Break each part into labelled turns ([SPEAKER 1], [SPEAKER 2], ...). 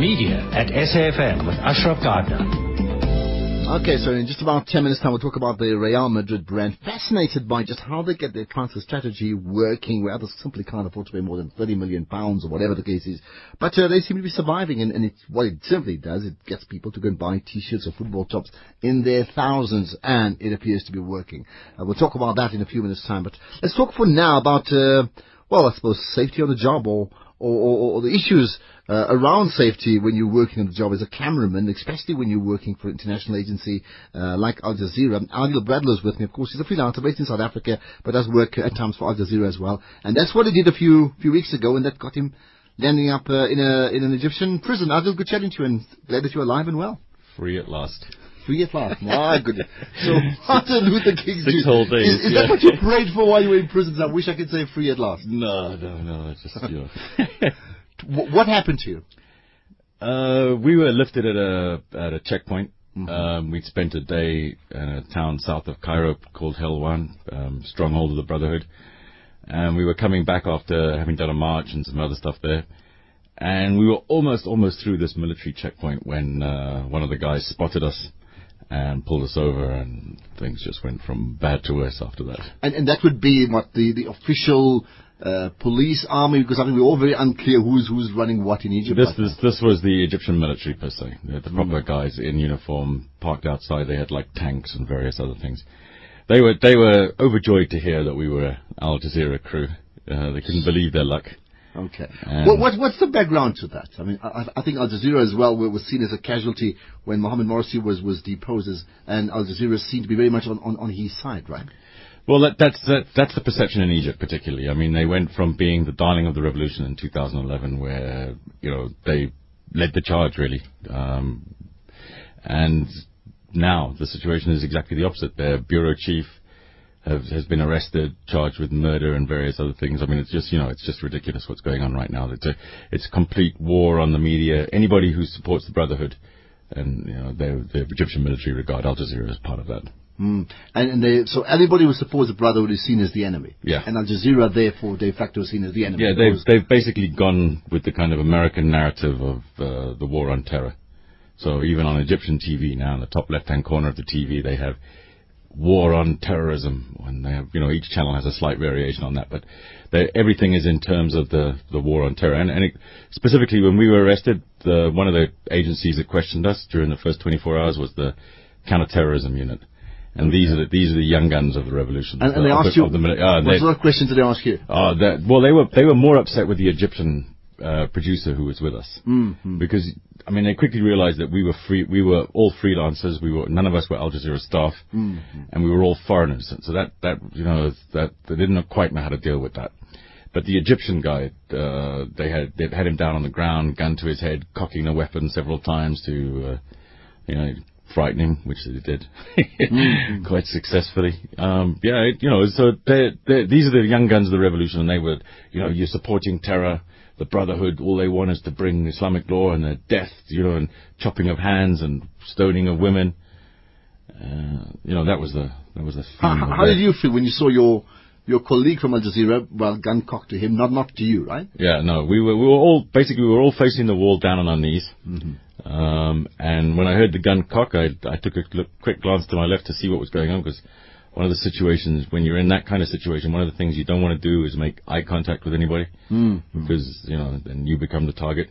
[SPEAKER 1] Media at SAFM with Ashraf Garda.
[SPEAKER 2] Okay, so in just about 10 minutes time, we'll talk about the Real Madrid brand. Fascinated by just how they get their transfer strategy working, where others simply can't afford to pay more than 30 million pounds or whatever the case is. But uh, they seem to be surviving, and, and it's, what it simply does, it gets people to go and buy t-shirts or football tops in their thousands, and it appears to be working. Uh, we'll talk about that in a few minutes time, but let's talk for now about, uh, well, I suppose safety on the job or, or, or, or the issues uh, around safety when you're working on the job as a cameraman, especially when you're working for an international agency uh, like Al Jazeera. Adil Bradlow's with me, of course. He's a freelancer based in South Africa, but does work at times for Al Jazeera as well. And that's what he did a few few weeks ago, and that got him landing up uh, in a in an Egyptian prison. Adil, good chatting to you, and glad that you're alive and well.
[SPEAKER 3] Free at last.
[SPEAKER 2] Free at last. My goodness. So Martin Luther King
[SPEAKER 3] Six whole days.
[SPEAKER 2] Is, is
[SPEAKER 3] yeah.
[SPEAKER 2] that what you prayed for while you were in prison? I wish I could say free at last.
[SPEAKER 3] No, no, no. Just you know.
[SPEAKER 2] What happened to you?
[SPEAKER 3] Uh, we were lifted at a at a checkpoint.
[SPEAKER 2] Mm-hmm.
[SPEAKER 3] Um, we'd spent a day in a town south of Cairo called Helwan, um, stronghold of the Brotherhood, and we were coming back after having done a march and some other stuff there. And we were almost almost through this military checkpoint when uh, one of the guys spotted us and pulled us over, and things just went from bad to worse after that.
[SPEAKER 2] And, and that would be what the, the official uh, police army, because I think we're all very unclear who's who's running what in Egypt.
[SPEAKER 3] This, this this was the Egyptian military per se. The
[SPEAKER 2] Mm.
[SPEAKER 3] proper guys in uniform parked outside. They had like tanks and various other things. They were they were overjoyed to hear that we were Al Jazeera crew. Uh, they couldn't believe their luck.
[SPEAKER 2] Okay.
[SPEAKER 3] Um,
[SPEAKER 2] what, what, what's the background to that? I mean, I, I think Al Jazeera as well was seen as a casualty when Mohammed Morsi was, was deposed, as, and Al Jazeera seemed to be very much on, on, on his side, right?
[SPEAKER 3] Well, that, that's that, that's the perception in Egypt, particularly. I mean, they went from being the darling of the revolution in 2011, where you know they led the charge really, um, and now the situation is exactly the opposite. Their bureau chief have, has been arrested, charged with murder and various other things. I mean, it's just you know, it's just ridiculous what's going on right now. It's a it's a complete war on the media. Anybody who supports the Brotherhood, and you know, the the Egyptian military regard Al Jazeera as part of that.
[SPEAKER 2] Mm. And, and they, so everybody who supports the Brotherhood is seen as the enemy.
[SPEAKER 3] Yeah.
[SPEAKER 2] And Al Jazeera, therefore, de facto is seen as the enemy.
[SPEAKER 3] Yeah, they've they've basically gone with the kind of American narrative of uh, the war on terror. So even on Egyptian TV now, in the top left-hand corner of the TV, they have war on terrorism, and they have you know each channel has a slight variation on that, but everything is in terms of the the war on terror. And, and it, specifically, when we were arrested, the, one of the agencies that questioned us during the first 24 hours was the counterterrorism unit. And these are the, these are the young guns of the revolution.
[SPEAKER 2] and, and they
[SPEAKER 3] Of the-
[SPEAKER 2] asked you,
[SPEAKER 3] the uh,
[SPEAKER 2] what sort of questions did they ask you?
[SPEAKER 3] uh, that, well, they were they were more upset with the Egyptian uh, producer who was with us
[SPEAKER 2] Mm-hmm.
[SPEAKER 3] because I mean they quickly realised that we were free we were all freelancers we were none of us were Al Jazeera staff
[SPEAKER 2] Mm-hmm.
[SPEAKER 3] and we were all foreigners so that that you know that they didn't quite know how to deal with that. But the Egyptian guy, uh, they had they had him down on the ground, gun to his head, cocking a weapon several times to, uh, you know, frighten him, which they did quite successfully. Um, yeah, it, you know, so they they these are the young guns of the revolution, and they were, you know, you're supporting terror, the Brotherhood. All they want is to bring Islamic law and the death, you know, and chopping of hands and stoning of women. Uh, you know, that was the that was the.
[SPEAKER 2] How, how did you feel when you saw your your colleague from Al Jazeera, well, gun cocked to him, not not to you, right?
[SPEAKER 3] Yeah, no, we were we were all basically we were all facing the wall, down on our knees. Um, and when I heard the gun cock, I I took a quick glance to my left to see what was going on because one of the situations when you're in that kind of situation, one of the things you don't want to do is make eye contact with anybody because you know then you become the target.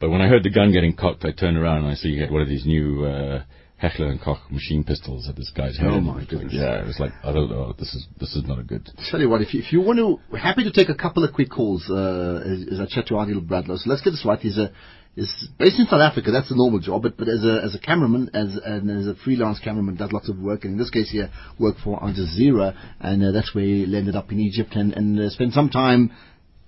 [SPEAKER 3] But when I heard the gun getting cocked, I turned around and I see he had one of these new uh, Heckler and Koch machine pistols at this guy's head.
[SPEAKER 2] Oh, my goodness.
[SPEAKER 3] Yeah, it was like I don't know. This is this is not a good.
[SPEAKER 2] Tell you what, if you, if you want to, we're happy to take a couple of quick calls uh, as, as I chat to Adil Bradlow. So let's get this right. He's a is based in South Africa. That's a normal job, but but as a as a cameraman, as and as a freelance cameraman, does lots of work. And in this case, here, work for Al Jazeera, and uh, that's where he landed up in Egypt and and uh, spent some time.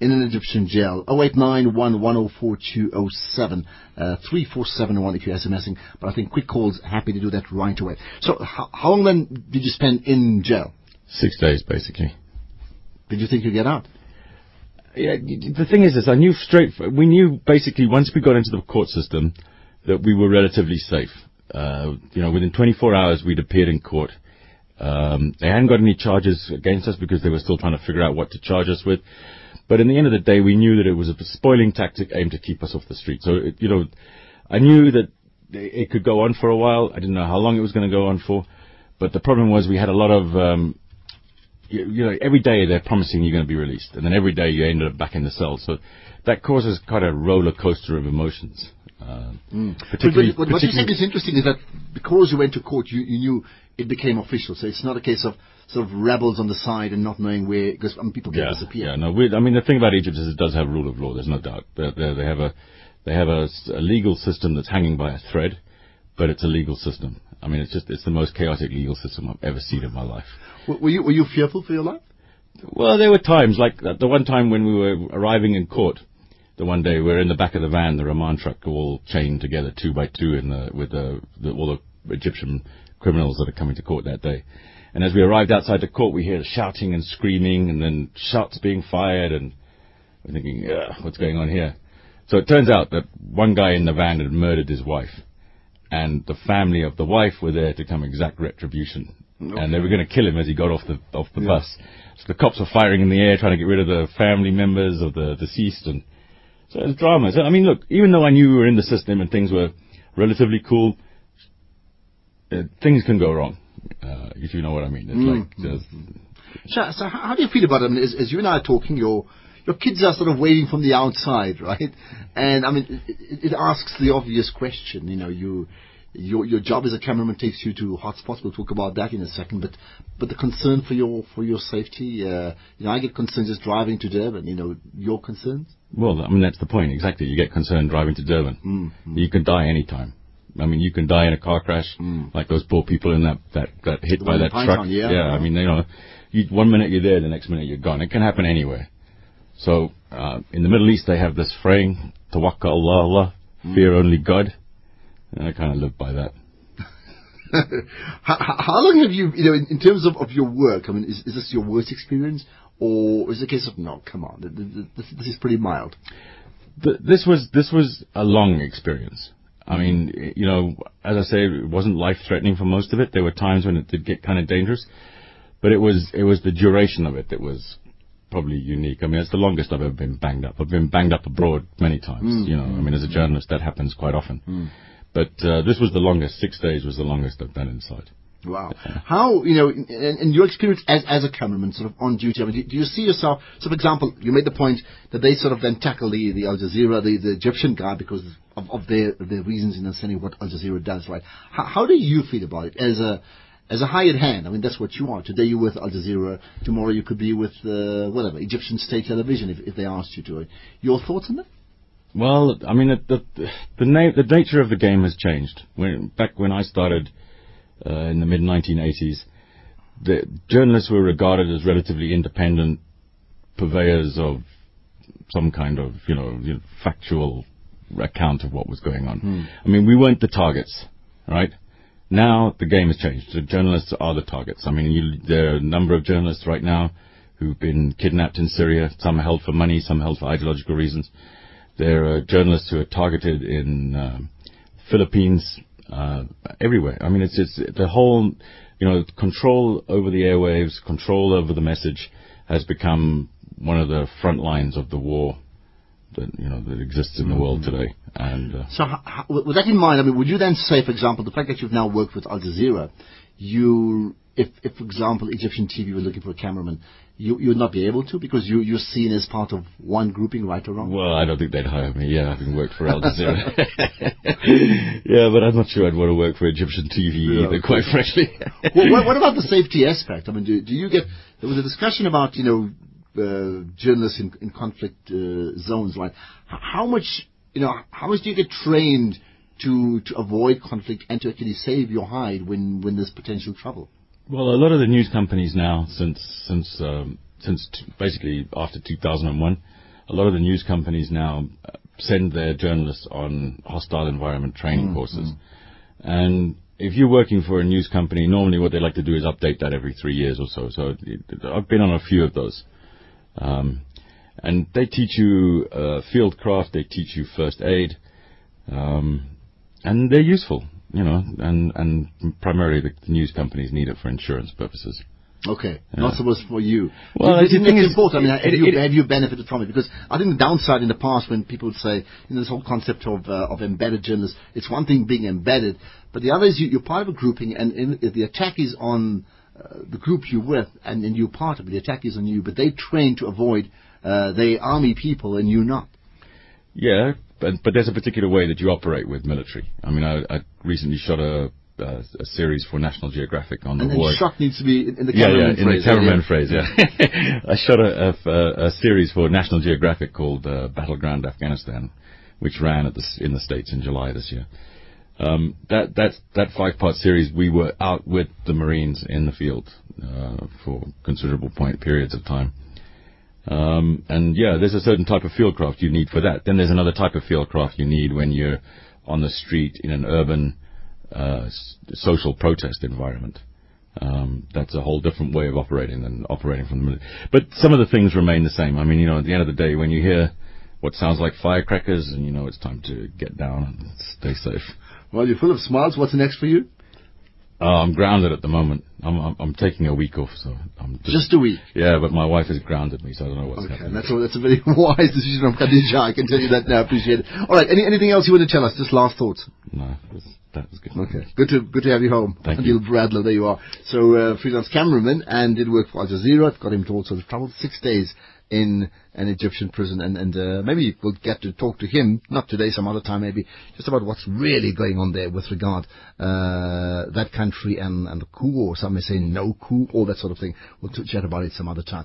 [SPEAKER 2] In an Egyptian jail. 0891 104207. Uh, 3471 if you're SMSing. But I think quick calls, happy to do that right away. So, how, how long then did you spend in jail?
[SPEAKER 3] Six days, basically.
[SPEAKER 2] Did you think you'd get out?
[SPEAKER 3] Yeah, the thing is, is I knew straight. We knew basically once we got into the court system that we were relatively safe. Uh, you know, within 24 hours we'd appeared in court. Um, they hadn't got any charges against us because they were still trying to figure out what to charge us with. But in the end of the day, we knew that it was a spoiling tactic aimed to keep us off the street. So, it, you know, I knew that it could go on for a while. I didn't know how long it was going to go on for. But the problem was we had a lot of, um, you, you know, every day they're promising you're going to be released. And then every day you end up back in the cell. So that causes quite a roller coaster of emotions. Uh,
[SPEAKER 2] mm. Particularly, but, but, what you said is interesting is that because you went to court, you, you knew it became official. So it's not a case of sort of rebels on the side and not knowing where, because mean, people can
[SPEAKER 3] yeah,
[SPEAKER 2] disappear.
[SPEAKER 3] Yeah, no, I mean, the thing about Egypt is it does have rule of law. There's no doubt. They, they, they have a, they have a, a, legal system that's hanging by a thread, but it's a legal system. I mean, it's just, it's the most chaotic legal system I've ever seen in my life.
[SPEAKER 2] Were you, were you fearful for your life?
[SPEAKER 3] Well, there were times, like the one time when we were arriving in court, the one day we're in the back of the van, the remand truck, all chained together two by two in the, with the, the, all the Egyptian criminals that are coming to court that day. And as we arrived outside the court, we hear shouting and screaming and then shots being fired and we're thinking, what's going on here? So it turns out that one guy in the van had murdered his wife and the family of the wife were there to come exact retribution. Okay. And they were going to kill him as he got off the, off the yeah. bus. So the cops were firing in the air trying to get rid of the family members of the deceased and so it's drama. So, I mean, look, even though I knew we were in the system and things were relatively cool, uh, things can go wrong. Uh, if you know what I mean. It's mm. like just,
[SPEAKER 2] so, so how do you feel about it? I mean, as, as, you and I are talking, your your kids are sort of waiting from the outside, right? And I mean, it, it asks the obvious question. You know, you your your job as a cameraman takes you to hotspots. We'll talk about that in a second. But but the concern for your for your safety, uh, you know, I get concerned just driving to Durban. You know, your concerns.
[SPEAKER 3] Well, I mean that's the point exactly. You get concerned driving to Durban. Mm-hmm. You can die anytime. I mean, you can die in a car crash, mm. like those poor people in that that got hit by that truck.
[SPEAKER 2] yeah,
[SPEAKER 3] yeah, I mean, you know, you, one minute you're there, the next minute you're gone. It can happen anywhere. So uh, in the Middle East, they have this fraying, tawakkal Allah, Allah, mm. fear only God. And I kind of live by that.
[SPEAKER 2] how, how, long have you, you know, in, in terms of, of your work, I mean, is, is this your worst experience? Or is it a case of, no, come on, this, this is pretty mild?
[SPEAKER 3] The, this was, this was a long experience. I mean, you know, as I say, it wasn't life threatening for most of it. There were times when it did get kind of dangerous, but it was, it was the duration of it that was probably unique. I mean, it's the longest I've ever been banged up. I've been banged up abroad many times. Mm. You know, I mean, as a journalist, that happens quite often. Mm. But uh, this was the longest. Six days was the longest I've been inside.
[SPEAKER 2] Wow. How, you know, in, in, your experience as, as a cameraman, sort of on duty, I mean, do, do, you see yourself, so for example, you made the point that they sort of then tackle the, the Al Jazeera, the, the Egyptian guy because of, of their, their reasons in understanding what Al Jazeera does, right? How, how do you feel about it as a, as a hired hand, I mean, that's what you are. Today you're with Al Jazeera. Tomorrow you could be with, uh, whatever, Egyptian state television if, if they asked you to. Your thoughts on that?
[SPEAKER 3] Well, I mean, the the, the, na- the nature of the game has changed. When, back when I started uh, in the mid 1980s, the journalists were regarded as relatively independent purveyors of some kind of, you know, you know factual account of what was going on. Hmm. I mean, we weren't the targets, right? Now the game has changed. The journalists are the targets. I mean, you, there are a number of journalists right now who've been kidnapped in Syria. Some held for money, some held for ideological reasons. There are journalists who are targeted in uh, Philippines, uh, everywhere. I mean, it's it's the whole, you know, control over the airwaves, control over the message, has become one of the front lines of the war that you know that exists in the world mm-hmm. today. And uh,
[SPEAKER 2] so, how, with that in mind, I mean, would you then say, for example, the fact that you've now worked with Al Jazeera, you, if, if for example, Egyptian TV were looking for a cameraman, you you would not be able to because you you're seen as part of one grouping, right or wrong?
[SPEAKER 3] Well, I don't think they'd hire me. Yeah, having worked for Al Jazeera. yeah, but I'm not sure I'd want to work for Egyptian TV yeah, either, quite frankly.
[SPEAKER 2] well, what, what, about the safety aspect? I mean, do, do you get there was a discussion about you know journalists in, in conflict uh, zones, right? How much, you know, how much do you get trained to to avoid conflict and to actually save your hide when when there's potential trouble?
[SPEAKER 3] Well, a lot of the news companies now, since since um, since t- basically after 2001, a lot of the news companies now uh, send their journalists on hostile environment training mm-hmm. courses, and if you're working for a news company, normally what they like to do is update that every three years or so. So I've been on a few of those. Um, and they teach you uh, field craft, they teach you first aid, um, and they're useful, you know, and, and primarily the, the news companies need it for insurance purposes.
[SPEAKER 2] Okay, not so much for you.
[SPEAKER 3] Well,
[SPEAKER 2] you
[SPEAKER 3] the thing
[SPEAKER 2] it's
[SPEAKER 3] is,
[SPEAKER 2] important? I mean, have, you,
[SPEAKER 3] it-
[SPEAKER 2] have you benefited from it? Because I think the downside in the past when people would say, you know, this whole concept of, uh, of embedded journalists, it's one thing being embedded, but the other is you, you're part of a grouping and in, if the attack is on the group you're with and, and you're part of it, the attack is on you, but they train to avoid, uh, they army people and you not.
[SPEAKER 3] Yeah, but but there's a particular way that you operate with military. I mean, I, I recently shot a, a a series for National Geographic on
[SPEAKER 2] And
[SPEAKER 3] the war.
[SPEAKER 2] shock needs to be in, in the
[SPEAKER 3] yeah,
[SPEAKER 2] cameraman
[SPEAKER 3] yeah, in
[SPEAKER 2] phrase.
[SPEAKER 3] the cameraman phrase, yeah. I shot a, a, a series for National Geographic called uh, Battleground Afghanistan, which ran at the, in the States in July this year. Um, that that that five part series, we were out with the Marines in the field uh, for considerable point periods of time. Um, and yeah, there's a certain type of field craft you need for that. Then there's another type of field craft you need when you're on the street in an urban uh, social protest environment. Um, that's a whole different way of operating than operating from the military. But some of the things remain the same. I mean, you know, at the end of the day, when you hear what sounds like firecrackers, and you know it's time to get down and stay safe.
[SPEAKER 2] Well, you're full of smiles. What's next for you?
[SPEAKER 3] Uh, I'm grounded at the moment. I'm, I'm I'm taking a week off, so I'm just,
[SPEAKER 2] Just a week.
[SPEAKER 3] yeah. But my wife has grounded me, so I don't know what's
[SPEAKER 2] Okay,
[SPEAKER 3] happening.
[SPEAKER 2] that's a, that's a very wise decision from Khadija. I can tell you that now. I appreciate it. All right. Any, anything else you want to tell us? Just last thoughts.
[SPEAKER 3] no, that was good.
[SPEAKER 2] Okay. Good to good to have you home.
[SPEAKER 3] Thank
[SPEAKER 2] Adil
[SPEAKER 3] you.
[SPEAKER 2] Bradlow, there you are. So uh, freelance cameraman and did work for Al Jazeera. Got him to also travel six days in an Egyptian prison, and and uh, maybe we'll get to talk to him not today, some other time, maybe just about what's really going on there with regard uh, that country and and the coup, or some may say no coup, all that sort of thing. We'll chat about it some other time.